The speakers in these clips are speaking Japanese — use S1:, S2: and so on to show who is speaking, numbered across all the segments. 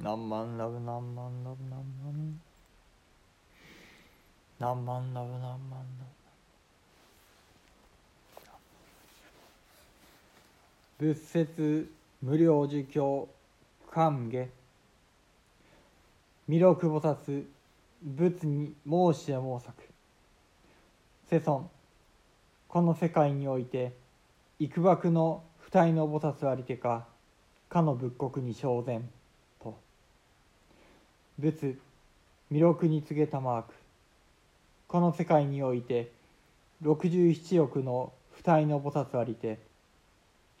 S1: 何万ラブ何万ラブ何万何万ラブ何万ラブ仏説無料儒教歓迎弥勒菩薩仏に申しや申作世尊この世界において幾ばの不体の菩薩ありてかかの仏国に昇然仏弥勒に告げたマーク。この世界において67億の不体の菩薩ありて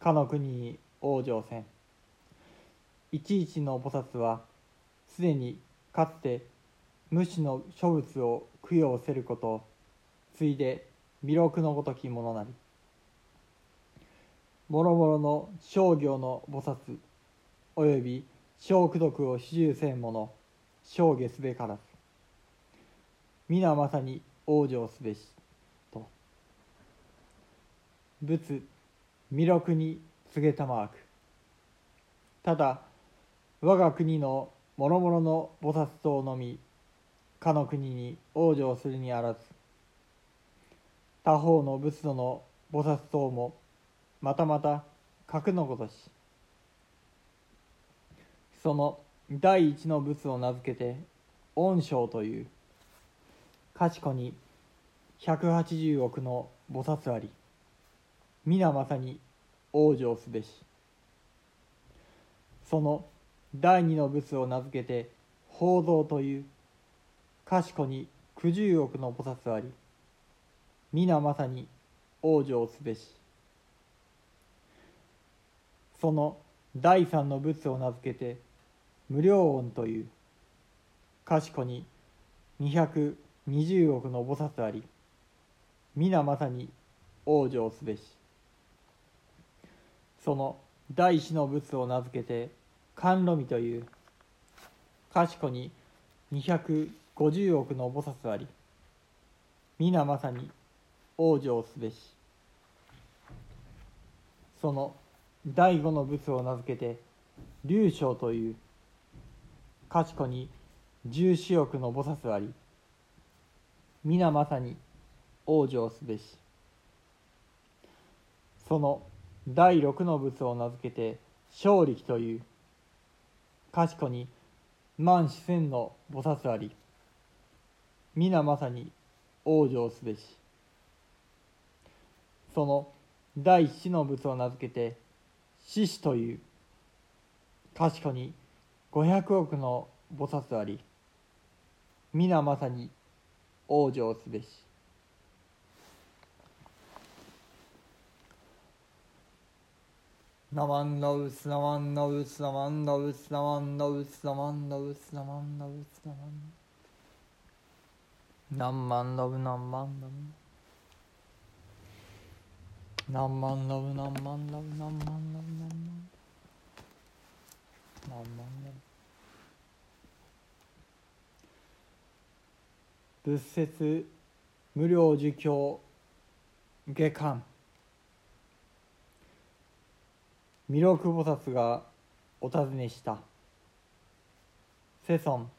S1: かの国に往生せん。いちいちの菩薩はすでにかつて無視の諸物を供養せることついで弥勒のごときものなり。もろもろの商業の菩薩および小功徳を始終せん者生下すべからず。皆まさに往生すべしと。仏弥勒に告げたマーク。ただ我が国の諸々の菩薩塔のみかの国に往生するにあらず他方の仏土の菩薩塔もまたまた格のごとしその第一の仏を名付けて恩賞という賢に180億の菩薩あり皆まさに往生すべし。その第二の仏を名付けて宝蔵という賢に九十億の菩薩あり皆まさに往生すべし。その第三の仏を名付けて無料音という。賢に220億の菩薩あり。皆まさに往生すべし。その第一の仏を名付けて甘露味という。賢に250億の菩薩あり。皆まさに往生すべし。その第五の仏を名付けて龍章という。賢に十四億の菩薩あり皆まさに往生すべし。その第六の仏を名付けて勝力という賢に万四千の菩薩あり皆まさに往生すべし。その第七の仏を名付けて獅子という賢に500億の菩薩あり皆まさに往生すべし。ナマンノウスナマンノウスナマンノウスナマンノウスナマンノウスナマンノウスナマン何万ノブ何万ノブ何万ノブ何万ノブ何万ノブ何万何万ノブ仏説無料儒教下巻。弥勒菩薩がお尋ねした。世尊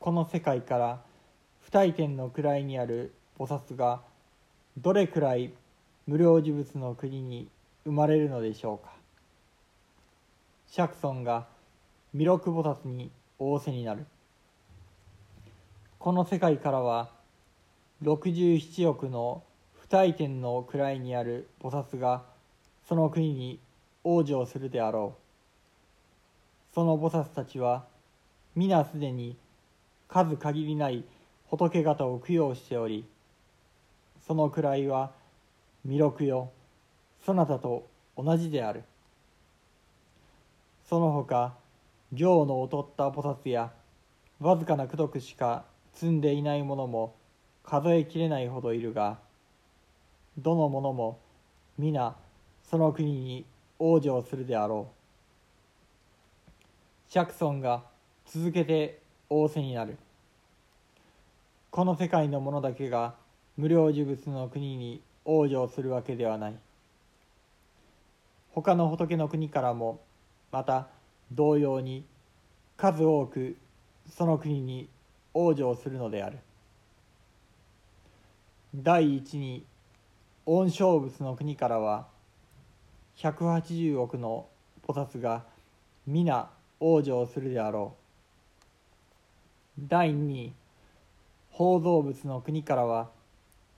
S1: この世界から不退転の位にある菩薩がどれくらい無料事物の国に生まれるのでしょうか。釈尊が弥勒菩薩に仰せになる。この世界からは67億の不退転の位にある菩薩がその国に往生するであろう。その菩薩たちは皆すでに数限りない仏方を供養しておりその位は弥勒よそなたと同じである。その他行の劣った菩薩やわずかな功徳しか積んでいない者も数えきれないほどいるがどの者も皆その国に往生するであろう。釈尊が続けて仰せになる。この世界の者だけが無料呪物の国に往生するわけではない。他の仏の国からもまた同様に数多くその国に往生するのである。第一に恩勝仏の国からは180億の菩薩が皆往生するであろう。第二に宝蔵仏の国からは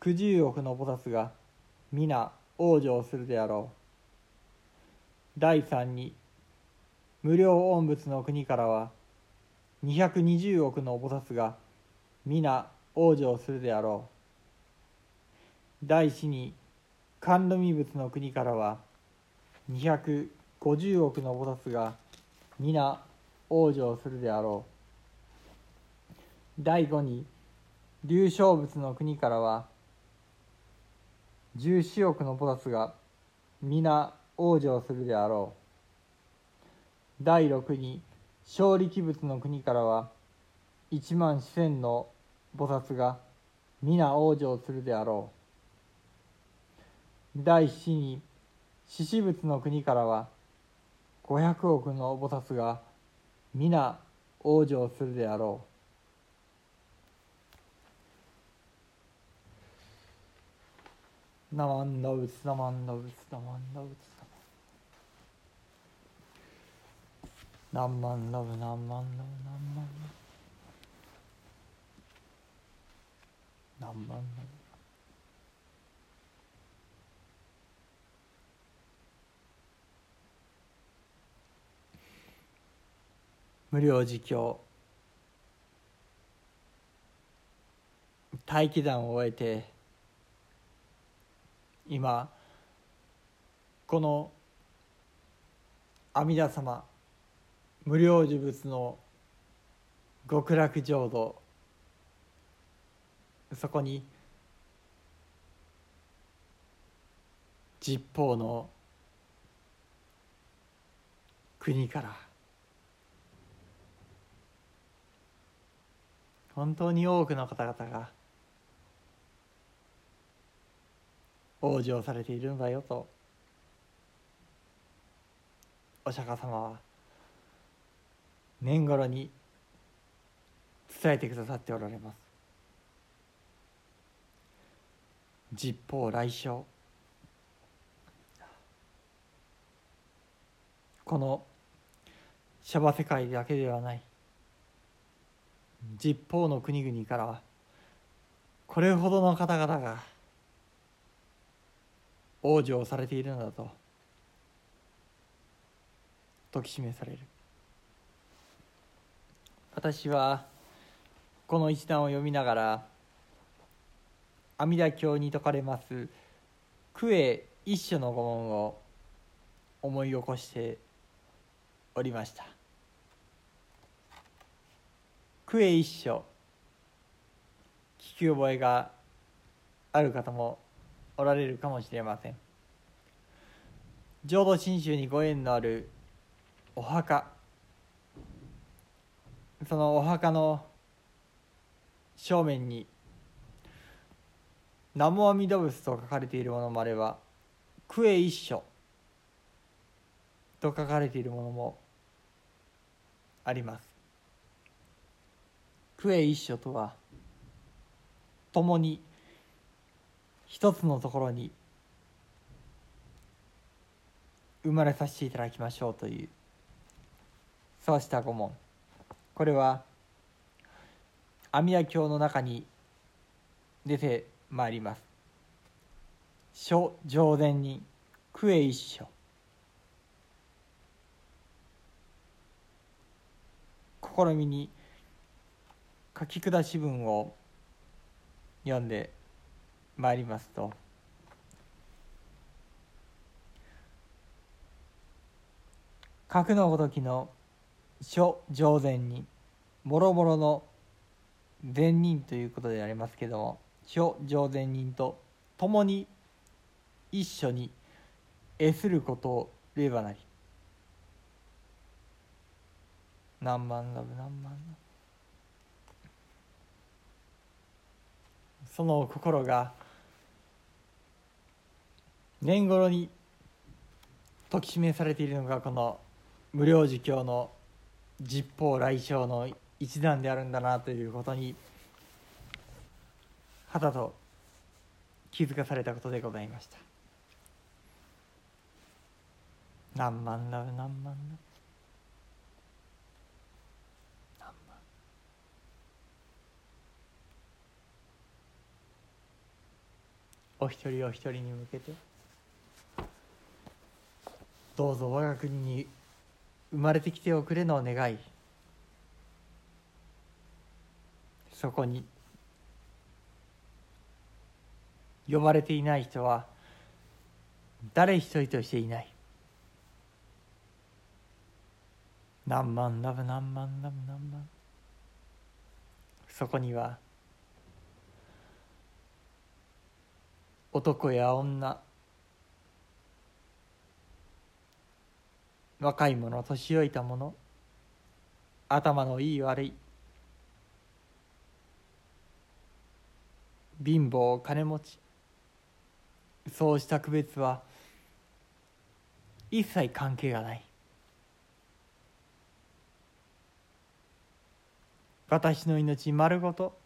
S1: 九十億の菩薩が皆往生するであろう。第三に無料恩仏の国からは220億の菩薩が皆往生するであろう。第四に甘露弥仏の国からは250億の菩薩が皆往生するであろう。第五に龍勝仏の国からは14億の菩薩が皆往生するであろう。第六に勝力仏の国からは一万四千の菩薩が皆往生するであろう。第七に獅子仏の国からは五百億の菩薩が皆往生するであろう。ナマンダブツナマンダブツナマンダブ何万ラブ何万ラブ何万。ラブ何万ラブ。無料自供。待機団を終えて今この阿弥陀様無料呪物の極楽浄土。そこに十方の国から本当に多くの方々が往生されているんだよとお釈迦様は年頃に伝えてくださっておられます。十方来生。このシャバ世界だけではない。十方の国々からはこれほどの方々が往生されているのだと説き示される。私はこの一段を読みながら阿弥陀経に説かれますクエ一書の御文を思い起こしておりました。クエ一書聞き覚えがある方もおられるかもしれません。浄土真宗にご縁のあるお墓そのお墓の正面に「南無阿弥陀仏」と書かれているものもあれば「クエ一書」と書かれているものもあります。クエ一書とは共に一つのところに生まれさせていただきましょうというそうした御門これは阿弥陀経の中に出てまいります。書上前にクエ一書。試みに書き下し文を読んでまいりますと「核のごときの諸上善人もろもろの善人ということでありますけども諸上善人と共に一緒に得することをればなり何万ラブ何万ラその心が年頃に説き示されているのがこの無料儒教の実法来生の一段であるんだなということにはたと気づかされたことでございました。何万ラブ何万ラブ何万。お一人お一人に向けてどうぞ我が国に生まれてきておくれの願い。そこに呼ばれていない人は誰一人としていない。何万ラブ何万ラブ何万。そこには男や女若い者年老いた者頭のいい悪い貧乏金持ちそうした区別は一切関係がない。私の命丸ごと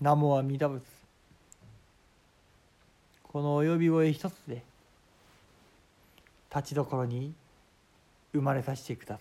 S1: 名もは弥陀仏。このお呼び声一つで立ちどころに生まれさせてください。